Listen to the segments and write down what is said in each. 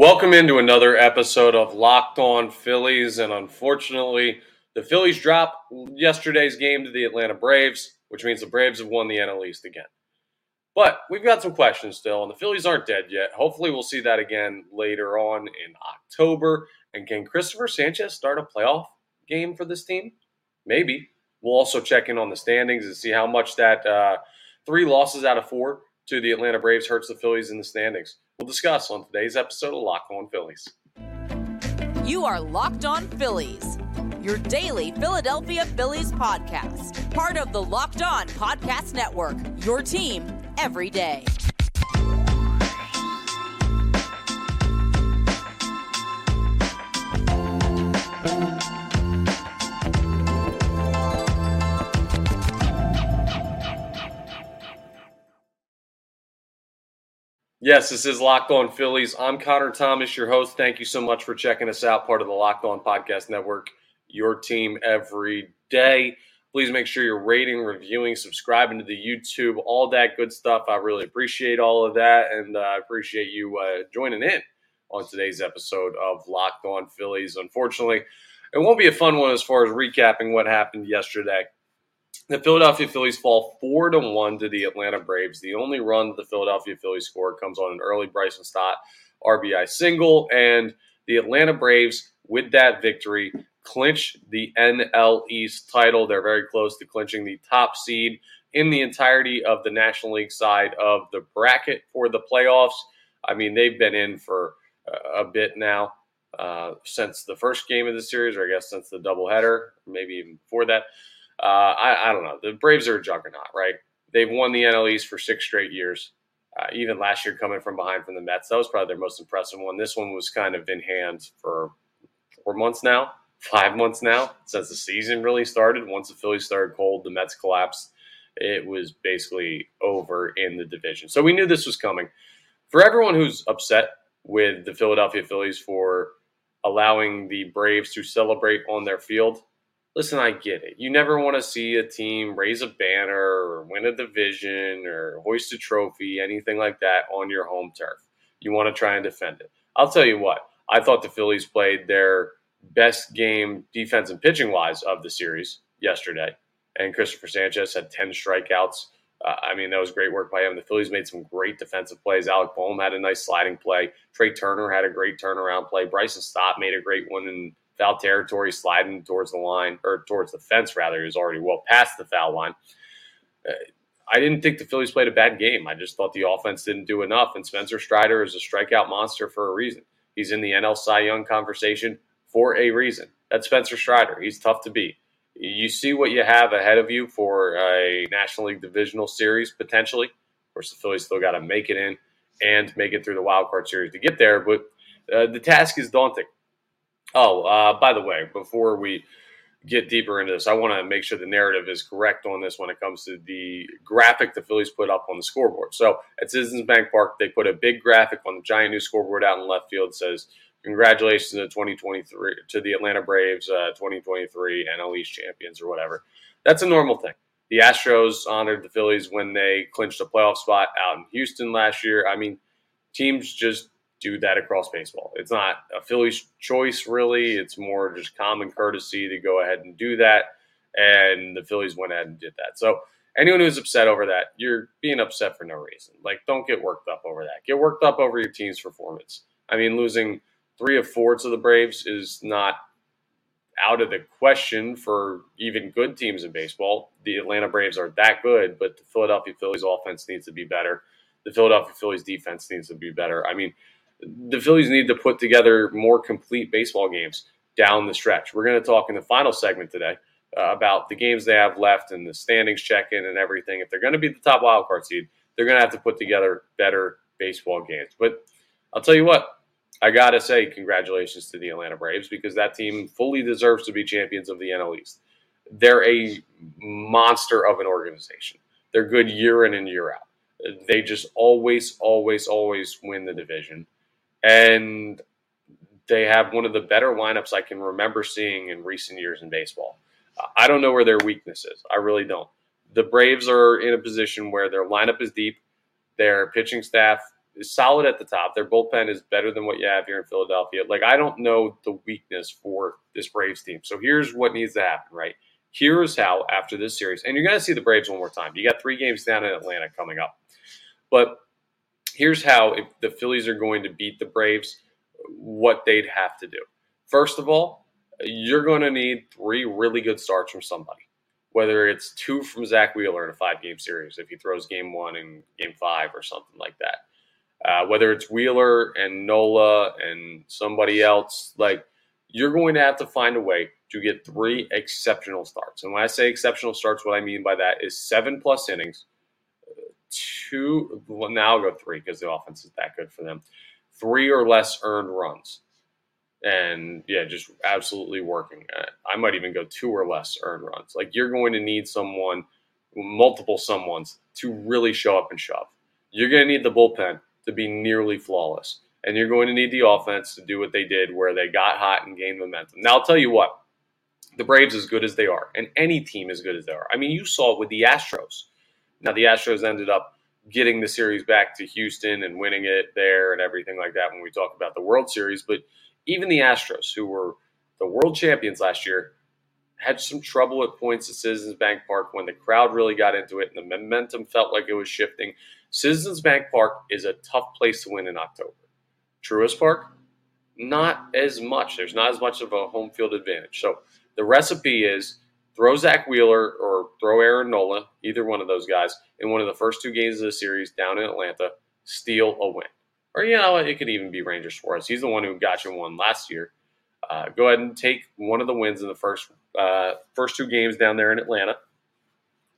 Welcome into another episode of Locked On Phillies. And unfortunately, the Phillies dropped yesterday's game to the Atlanta Braves, which means the Braves have won the NL East again. But we've got some questions still, and the Phillies aren't dead yet. Hopefully, we'll see that again later on in October. And can Cristopher Sanchez start a playoff game for this team? Maybe. We'll also check in on the standings and see how much that uh, three losses out of four to the Atlanta Braves hurts the Phillies in the standings. We'll discuss on today's episode of Locked On Phillies. You are Locked On Phillies, your daily Philadelphia Phillies podcast, part of the Locked On Podcast Network, your team every day. Yes, this is Locked On Phillies. I'm Connor Thomas, your host. Thank you so much for checking us out, part of the Locked On Podcast Network, your team every day. Please make sure you're rating, reviewing, subscribing to the YouTube, all that good stuff. I really appreciate all of that, and I uh, appreciate you uh, joining in on today's episode of Locked On Phillies. Unfortunately, it won't be a fun one as far as recapping what happened yesterday. The Philadelphia Phillies fall four to one to the Atlanta Braves. The only run the Philadelphia Phillies score comes on an early Bryson Stott RBI single, and the Atlanta Braves, with that victory, clinch the NL East title. They're very close to clinching the top seed in the entirety of the National League side of the bracket for the playoffs. I mean, they've been in for a bit now uh, since the first game of the series, or I guess since the doubleheader, maybe even before that. Uh, I, I, don't know. The Braves are a juggernaut, right? They've won the NL East for six straight years. Uh, even last year, coming from behind from the Mets, that was probably their most impressive one. This one was kind of in hand for four months now, five months now since the season really started. Once the Phillies started cold, the Mets collapsed. It was basically over in the division. So we knew this was coming. For everyone who's upset with the Philadelphia Phillies for allowing the Braves to celebrate on their field, listen, I get it. You never want to see a team raise a banner or win a division or hoist a trophy, anything like that on your home turf. You want to try and defend it. I'll tell you what, I thought the Phillies played their best game defense and pitching wise of the series yesterday. And Cristopher Sanchez had 10 strikeouts. Uh, I mean, that was great work by him. The Phillies made some great defensive plays. Alec Bohm had a nice sliding play. Trea Turner had a great turnaround play. Bryson Stott made a great one in foul territory, sliding towards the line or towards the fence rather. He was already well past the foul line. Uh, I didn't think the Phillies played a bad game. I just thought the offense didn't do enough. And Spencer Strider is a strikeout monster for a reason. He's in the NL Cy Young conversation for a reason. That's Spencer Strider. He's tough to beat. You see what you have ahead of you for a National League divisional series potentially. Of course, the Phillies still got to make it in and make it through the wild card series to get there, but uh, the task is daunting. Oh, uh, by the way, before we get deeper into this, I want to make sure the narrative is correct on this when it comes to the graphic the Phillies put up on the scoreboard. So at Citizens Bank Park, they put a big graphic on the giant new scoreboard out in left field. Says, "Congratulations to 2023 to the Atlanta Braves, uh, 2023 NL East champions or whatever." That's a normal thing. The Astros honored the Phillies when they clinched a playoff spot out in Houston last year. I mean, teams just do that across baseball. It's not a Phillies choice, really. It's more just common courtesy to go ahead and do that. And the Phillies went ahead and did that. So anyone who's upset over that, you're being upset for no reason. Like, don't get worked up over that. Get worked up over your team's performance. I mean, losing three of four to the Braves is not out of the question for even good teams in baseball. The Atlanta Braves are that good, but the Philadelphia Phillies offense needs to be better. The Philadelphia Phillies defense needs to be better. I mean, the Phillies need to put together more complete baseball games down the stretch. We're going to talk in the final segment today uh, about the games they have left and the standings check in and everything. If they're going to be the top wild card seed, they're going to have to put together better baseball games. But I'll tell you what, I got to say congratulations to the Atlanta Braves because that team fully deserves to be champions of the NL East. They're a monster of an organization. They're good year in and year out. They just always, always, always win the division and they have one of the better lineups I can remember seeing in recent years in baseball. I don't know where their weakness is. I really don't. The Braves are in a position where their lineup is deep, their pitching staff is solid at the top. Their bullpen is better than what you have here in Philadelphia. Like I don't know the weakness for this Braves team. So here's what needs to happen, right? Here's how after this series, and you're going to see the Braves one more time. You got three games down in Atlanta coming up, but here's how if the Phillies are going to beat the Braves, what they'd have to do. First of all, you're going to need three really good starts from somebody whether it's two from Zack Wheeler in a five game series, if he throws game one and game five or something like that. Uh, whether it's Wheeler and Nola and somebody else, like you're going to have to find a way to get three exceptional starts. And when I say exceptional starts, what I mean by that is seven plus innings, two, well, now I'll go three because the offense is that good for them, three or less earned runs and yeah, just absolutely working. Uh, I might even go two or less earned runs. Like you're going to need someone, multiple someones to really show up and shove. You're going to need the bullpen to be nearly flawless, and you're going to need the offense to do what they did, where they got hot and gained momentum. Now I'll tell you what, the Braves as good as they are, and any team as good as they are. I mean, you saw it with the Astros. Now the Astros ended up getting the series back to Houston and winning it there and everything like that when we talk about the World Series, but even the Astros, who were the world champions last year, had some trouble at points at Citizens Bank Park when the crowd really got into it and the momentum felt like it was shifting. Citizens Bank Park is a tough place to win in October. Truist Park, not as much. There's not as much of a home field advantage. So the recipe is throw Zack Wheeler or throw Aaron Nola, either one of those guys, in one of the first two games of the series down in Atlanta, steal a win. Or, you know, it could even be Ranger Suarez. He's the one who got you one last year. Uh, go ahead and take one of the wins in the first uh, first two games down there in Atlanta.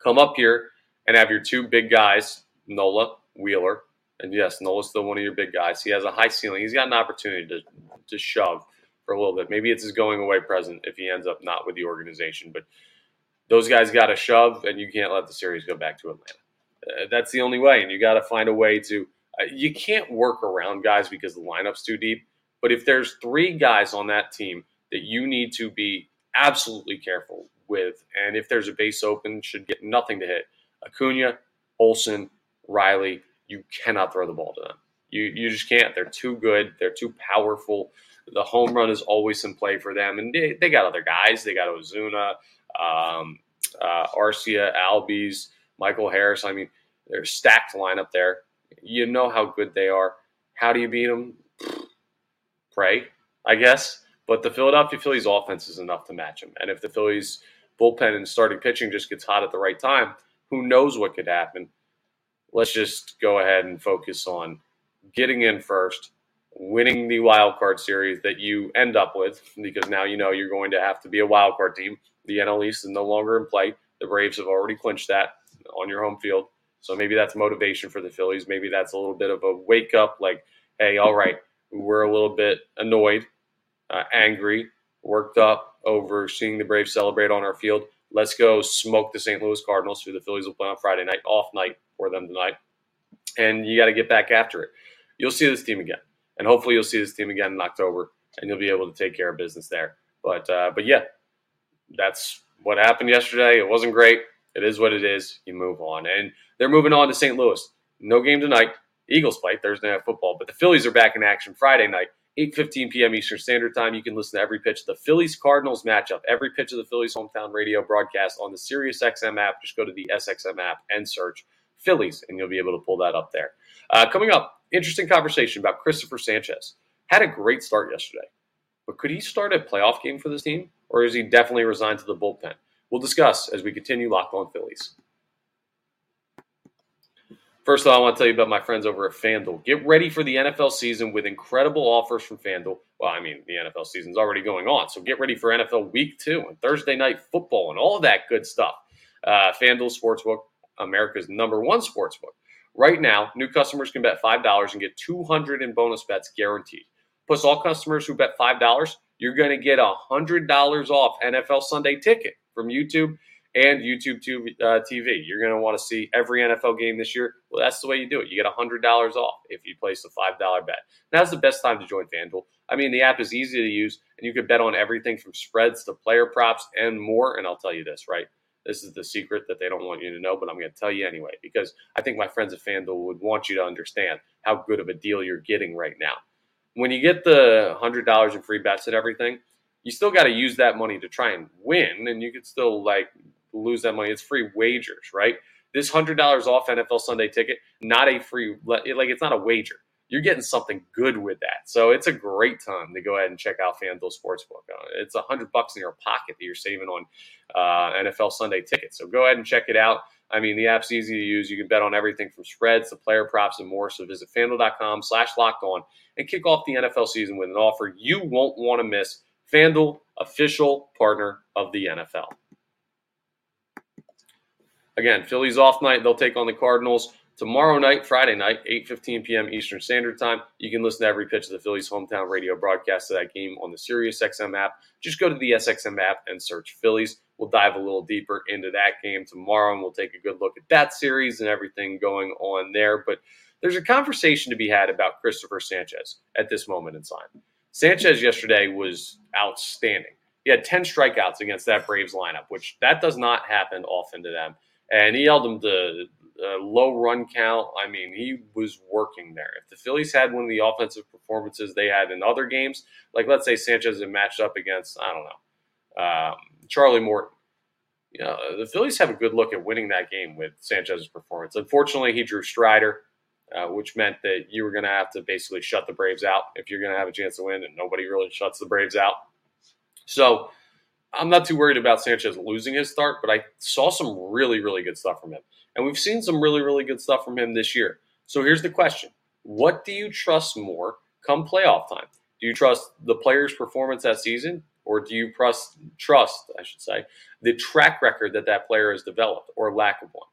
Come up here and have your two big guys, Nola, Wheeler. And yes, Nola's still one of your big guys. He has a high ceiling. He's got an opportunity to, to shove for a little bit. Maybe it's his going away present if he ends up not with the organization. But those guys got to shove, and you can't let the series go back to Atlanta. Uh, that's the only way. And you got to find a way to uh, you can't work around guys because the lineup's too deep. But if there's three guys on that team that you need to be absolutely careful with, and if there's a base open, should get nothing to hit. Acuna, Olson, Riley, you cannot throw the ball to them. You you just can't. They're too good. They're too powerful. The home run is always in play for them, and they, they got other guys. They got Ozuna, um, uh, Arcia, Albies, Michael Harris. I mean, they're stacked lineup there. You know how good they are. How do you beat them? Pray, I guess. But the Philadelphia Phillies offense is enough to match them. And if the Phillies bullpen and starting pitching just gets hot at the right time, who knows what could happen? Let's just go ahead and focus on getting in first, winning the wild card series that you end up with, because now you know you're going to have to be a wild card team. The NL East is no longer in play. The Braves have already clinched that on your home field. So maybe that's motivation for the Phillies. Maybe that's a little bit of a wake up like, hey, all right, we're a little bit annoyed, uh, angry, worked up over seeing the Braves celebrate on our field. Let's go smoke the St. Louis Cardinals, who the Phillies will play on Friday night, off night for them tonight. And you got to get back after it. You'll see this team again. And hopefully you'll see this team again in October and you'll be able to take care of business there. But uh, but yeah, that's what happened yesterday. It wasn't great. It is what it is. You move on. And they're moving on to St. Louis. No game tonight. Eagles play Thursday night football, but the Phillies are back in action Friday night, 8:15 p.m. Eastern Standard Time. You can listen to every pitch of the Phillies Cardinals matchup, every pitch of the Phillies hometown radio broadcast on the SiriusXM app. Just go to the SXM app and search Phillies, and you'll be able to pull that up there. Uh, coming up, interesting conversation about Cristopher Sanchez. Had a great start yesterday, but could he start a playoff game for this team, or is he definitely resigned to the bullpen? We'll discuss as we continue Locked On Phillies. First of all, I want to tell you about my friends over at FanDuel. Get ready for the NFL season with incredible offers from FanDuel. Well, I mean, the NFL season's already going on, so get ready for NFL Week 2 and Thursday Night Football and all that good stuff. Uh, FanDuel Sportsbook, America's number one sportsbook. Right now, new customers can bet $5 and get 200 in bonus bets guaranteed. Plus, all customers who bet $5, you're going to get $100 off NFL Sunday ticket from YouTube and YouTube TV. Uh, You're going to want to see every NFL game this year. Well, that's the way you do it. You get $100 off if you place a $5 bet. Now's the best time to join FanDuel. I mean, the app is easy to use, and you can bet on everything from spreads to player props and more. And I'll tell you this, right? This is the secret that they don't want you to know, but I'm going to tell you anyway because I think my friends at FanDuel would want you to understand how good of a deal you're getting right now. When you get the $100 in free bets and everything, you still got to use that money to try and win, and you could still like lose that money. It's free wagers, right? This $100 off NFL Sunday ticket, not a free, like it's not a wager you're getting something good with that. So it's a great time to go ahead and check out FanDuel Sportsbook. Uh, it's a hundred bucks in your pocket that you're saving on uh, NFL Sunday tickets. So go ahead and check it out. I mean, the app's easy to use. You can bet on everything from spreads to player props and more. So visit fanduel.com slash locked on and kick off the NFL season with an offer you won't want to miss. FanDuel, official partner of the NFL. Again, Phillies off night. They'll take on the Cardinals. Tomorrow night, Friday night, 8:15 p.m. Eastern Standard Time, you can listen to every pitch of the Phillies hometown radio broadcast of that game on the SiriusXM app. Just go to the SXM app and search Phillies. We'll dive a little deeper into that game tomorrow, and we'll take a good look at that series and everything going on there. But there's a conversation to be had about Cristopher Sanchez at this moment in time. Sanchez yesterday was outstanding. He had 10 strikeouts against that Braves lineup, which that does not happen often to them. And he held them to uh, low run count. I mean, he was working there. If the Phillies had one of the offensive performances they had in other games, like let's say Sanchez had matched up against, I don't know, um, Charlie Morton. You know, the Phillies have a good look at winning that game with Sanchez's performance. Unfortunately, he drew Strider, uh, which meant that you were going to have to basically shut the Braves out if you're going to have a chance to win, and nobody really shuts the Braves out. So I'm not too worried about Sanchez losing his start, but I saw some really, really good stuff from him. And we've seen some really, really good stuff from him this year. So here's the question What do you trust more come playoff time? Do you trust the player's performance that season, or do you trust, trust, I should say, the track record that that player has developed or lack of one?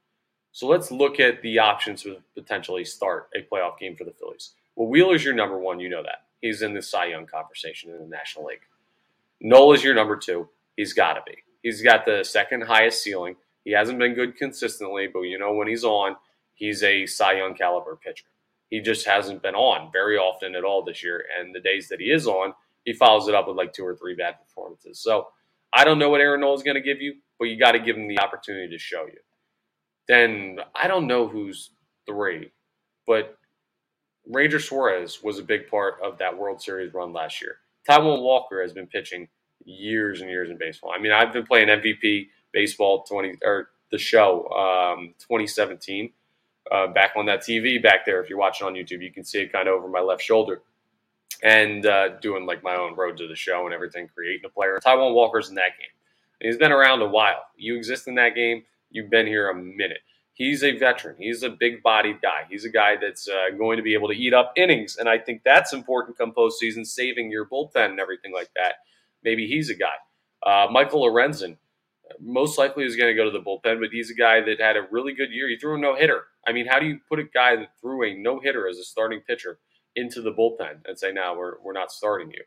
So let's look at the options to potentially start a playoff game for the Phillies. Well, Wheeler's your number one. You know that. He's in the Cy Young conversation in the National League. Nola's your number two. He's got to be. He's got the second highest ceiling. He hasn't been good consistently, but you know when he's on, he's a Cy Young caliber pitcher. He just hasn't been on very often at all this year, and the days that he is on, he follows it up with like two or three bad performances. So I don't know what Aaron Nola is going to give you, but you got to give him the opportunity to show you. Then I don't know who's three, but Ranger Suarez was a big part of that World Series run last year. Taijuan Walker has been pitching years and years in baseball. I mean, I've been playing MVP baseball 20 or the show um, 2017 uh, back on that TV back there. If you're watching on YouTube, you can see it kind of over my left shoulder. And uh, doing like my own road to the show and everything, creating a player. Taijuan Walker's in that game. He's been around a while. You exist in that game. You've been here a minute. He's a veteran. He's a big bodied guy. He's a guy that's uh, going to be able to eat up innings. And I think that's important come postseason, saving your bullpen and everything like that. Maybe he's a guy. Uh, Michael Lorenzen, most likely is going to go to the bullpen, but he's a guy that had a really good year. He threw a no hitter. I mean, how do you put a guy that threw a no hitter as a starting pitcher into the bullpen and say, "Now we're we're not starting you"?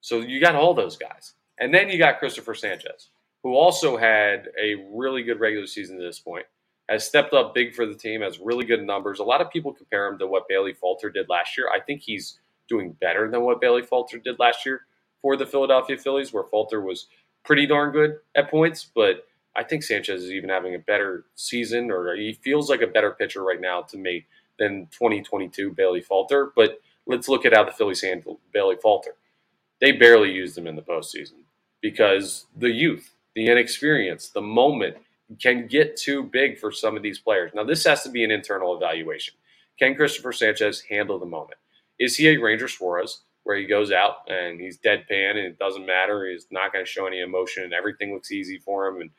So you got all those guys, and then you got Cristopher Sanchez, who also had a really good regular season to this point, has stepped up big for the team, has really good numbers. A lot of people compare him to what Bailey Falter did last year. I think he's doing better than what Bailey Falter did last year for the Philadelphia Phillies, where Falter was pretty darn good at points, but I think Sanchez is even having a better season, or he feels like a better pitcher right now to me than 2022 Bailey Falter. But let's look at how the Phillies handled Bailey Falter. They barely used him in the postseason because the youth, the inexperience, the moment can get too big for some of these players. Now, this has to be an internal evaluation. Can Cristopher Sanchez handle the moment? Is he a Ranger Suarez? Where he goes out and he's deadpan and it doesn't matter. He's not going to show any emotion and everything looks easy for him. And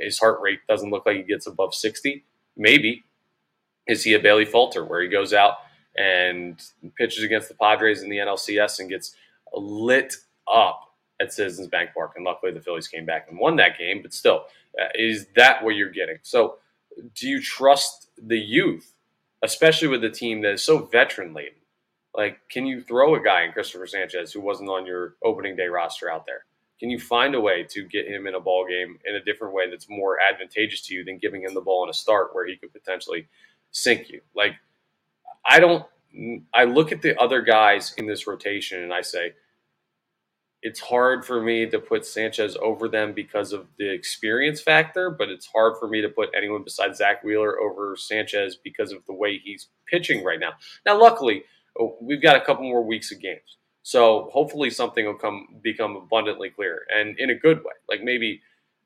his heart rate doesn't look like he gets above 60. Maybe. Is he a Bailey Falter where he goes out and pitches against the Padres in the NLCS and gets lit up at Citizens Bank Park? And luckily the Phillies came back and won that game. But still, uh, is that what you're getting? So do you trust the youth, especially with a team that is so veteran laden? Like, can you throw a guy in Cristopher Sanchez who wasn't on your opening day roster out there? Can you find a way to get him in a ball game in a different way that's more advantageous to you than giving him the ball in a start where he could potentially sink you? Like, I don't. I look at the other guys in this rotation and I say, it's hard for me to put Sanchez over them because of the experience factor, but it's hard for me to put anyone besides Zack Wheeler over Sanchez because of the way he's pitching right now. Now, luckily, we've got a couple more weeks of games. So hopefully something will come become abundantly clear and in a good way. Like maybe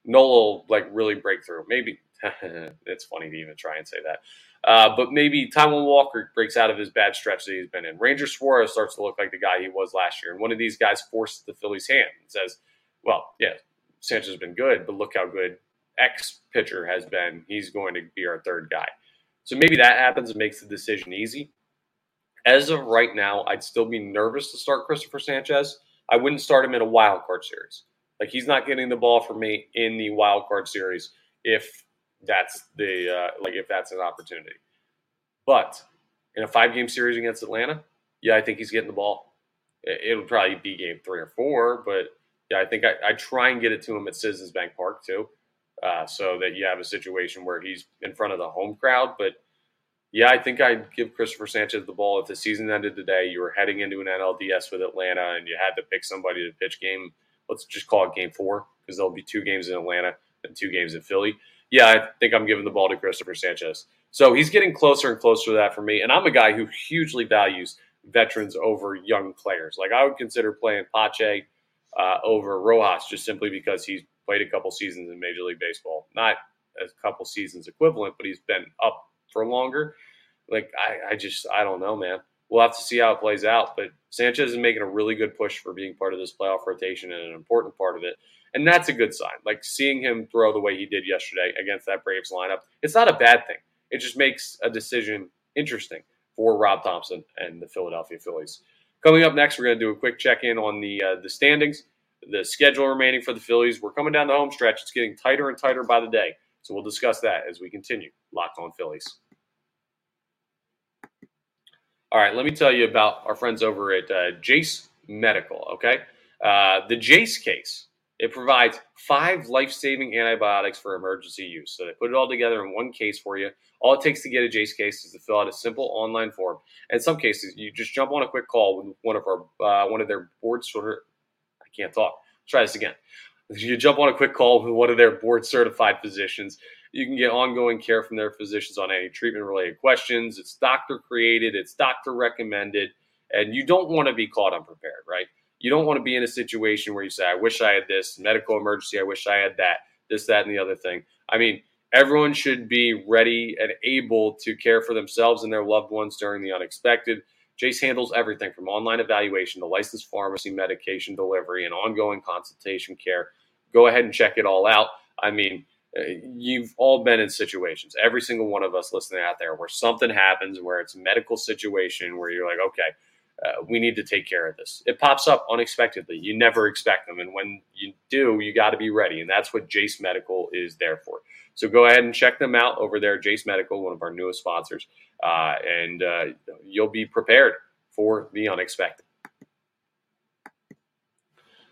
Nola will like really break through. Maybe it's funny to even try and say that. Uh, but maybe Taijuan Walker breaks out of his bad stretch that he's been in. Ranger Suarez starts to look like the guy he was last year. And one of these guys forces the Phillies' hand and says, well, yeah, Sanchez has been good, but look how good X pitcher has been. He's going to be our third guy. So maybe that happens and makes the decision easy. As of right now, I'd still be nervous to start Cristopher Sanchez. I wouldn't start him in a wild card series. Like he's not getting the ball for me in the wild card series if that's the uh, like if that's an opportunity. But in a five game series against Atlanta, yeah, I think he's getting the ball. It, would probably be game three or four, but yeah, I think I, I try and get it to him at Citizens Bank Park too, uh, so that you have a situation where he's in front of the home crowd. But yeah, I think I'd give Cristopher Sanchez the ball if the season ended today. You were heading into an NLDS with Atlanta, and you had to pick somebody to pitch game. Let's just call it game four because there'll be two games in Atlanta and two games in Philly yeah, I think I'm giving the ball to Cristopher Sanchez. So he's getting closer and closer to that for me. And I'm a guy who hugely values veterans over young players. Like I would consider playing Pache uh, over Rojas just simply because he's played a couple seasons in Major League Baseball. Not a couple seasons equivalent, but he's been up for longer. Like I, I just I don't know, man. We'll have to see how it plays out. But Sanchez is making a really good push for being part of this playoff rotation and an important part of it. And that's a good sign. Like seeing him throw the way he did yesterday against that Braves lineup, it's not a bad thing. It just makes a decision interesting for Rob Thomson and the Philadelphia Phillies. Coming up next, we're going to do a quick check in on the uh, the standings, the schedule remaining for the Phillies. We're coming down the home stretch. It's getting tighter and tighter by the day. So we'll discuss that as we continue. Locked on Phillies. All right, let me tell you about our friends over at uh, Jase Medical. Okay, uh, the Jase case it provides five life saving antibiotics for emergency use. So they put it all together in one case for you. All it takes to get a Jase case is to fill out a simple online form. In some cases, you just jump on a quick call with one of our uh, one of their board sort I can't talk. Let's try this again. You jump on a quick call with one of their board certified physicians. You can get ongoing care from their physicians on any treatment related questions. It's doctor created, it's doctor recommended, and you don't want to be caught unprepared, right? you don't want to be in a situation where you say, I wish I had this medical emergency. I wish I had that, this, that, and the other thing. I mean, everyone should be ready and able to care for themselves and their loved ones during the unexpected. Jase handles everything from online evaluation to licensed pharmacy medication delivery and ongoing consultation care. Go ahead and check it all out. I mean, you've all been in situations, every single one of us listening out there, where something happens, where it's a medical situation where you're like, okay, uh, we need to take care of this. It pops up unexpectedly. You never expect them. And when you do, you got to be ready. And that's what Jase Medical is there for. So go ahead and check them out over there, Jase Medical, one of our newest sponsors. Uh, and uh, you'll be prepared for the unexpected.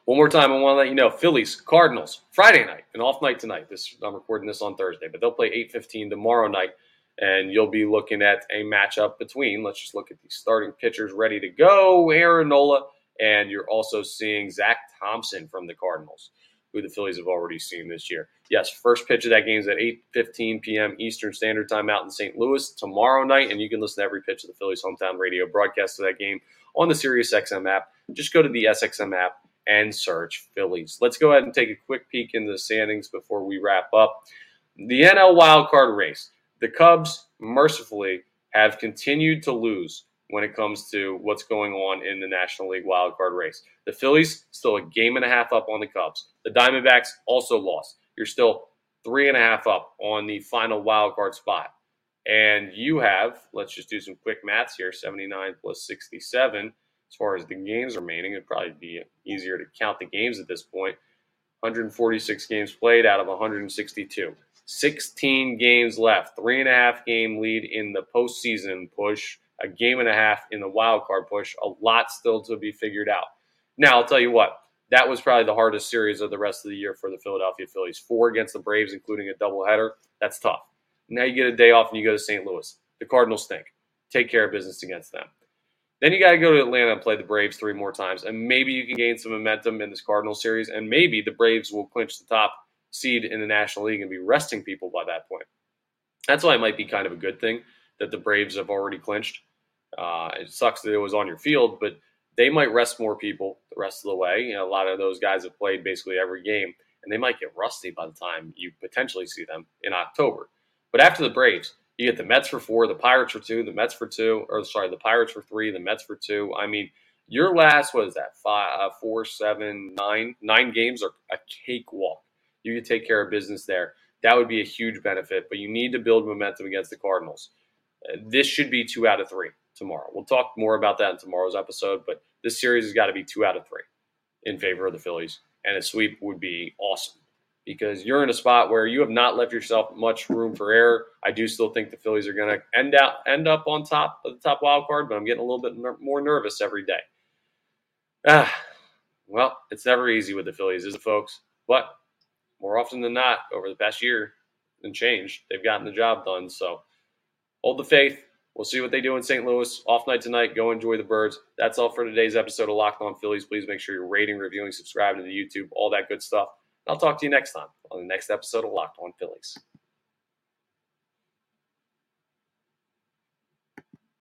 One more time, I want to let you know Phillies, Cardinals, Friday night, an off night tonight. This I'm recording this on Thursday, but they'll play 8:15 tomorrow night and you'll be looking at a matchup between, let's just look at the starting pitchers ready to go, Aaron Nola, and you're also seeing Zack Thompson from the Cardinals, who the Phillies have already seen this year. Yes, first pitch of that game is at 8.15 p.m. Eastern Standard Time out in St. Louis tomorrow night, and you can listen to every pitch of the Phillies hometown radio broadcast of that game on the SiriusXM app. Just go to the SXM app and search Phillies. Let's go ahead and take a quick peek into the standings before we wrap up. The NL wildcard race. The Cubs, mercifully, have continued to lose when it comes to what's going on in the National League wildcard race. The Phillies still a game and a half up on the Cubs. The Diamondbacks also lost. You're still three and a half up on the final wildcard spot. And you have, let's just do some quick maths here 79 plus 67. As far as the games remaining, it'd probably be easier to count the games at this point. 146 games played out of 162. 16 games left, three and a half game lead in the postseason push, a game and a half in the wild card push. A lot still to be figured out. Now, I'll tell you what, that was probably the hardest series of the rest of the year for the Philadelphia Phillies. Four against the Braves, including a doubleheader. That's tough. Now you get a day off and you go to St. Louis. The Cardinals stink. Take care of business against them. Then you got to go to Atlanta and play the Braves three more times, and maybe you can gain some momentum in this Cardinals series, and maybe the Braves will clinch the top seed in the National League and be resting people by that point. That's why it might be kind of a good thing that the Braves have already clinched. Uh, it sucks that it was on your field, but they might rest more people the rest of the way. You know, a lot of those guys have played basically every game, and they might get rusty by the time you potentially see them in October. But after the Braves, you get the Mets for four, the Pirates for two, the Mets for two, or sorry, the Pirates for three, the Mets for two. I mean, your last what is that? Five, uh, four, seven, nine, nine games are a cakewalk. You can take care of business there. That would be a huge benefit. But you need to build momentum against the Cardinals. Uh, this should be two out of three tomorrow. We'll talk more about that in tomorrow's episode. But this series has got to be two out of three in favor of the Phillies, and a sweep would be awesome because you're in a spot where you have not left yourself much room for error. I do still think the Phillies are going to end out end up on top of the top wild card, but I'm getting a little bit more nervous every day. Ah, well, it's never easy with the Phillies, is it, folks? But more often than not, over the past year and change, they've gotten the job done. So hold the faith. We'll see what they do in St. Louis. Off night tonight. Go enjoy the birds. That's all for today's episode of Locked On Phillies. Please make sure you're rating, reviewing, subscribing to the YouTube, all that good stuff. I'll talk to you next time on the next episode of Locked On Phillies.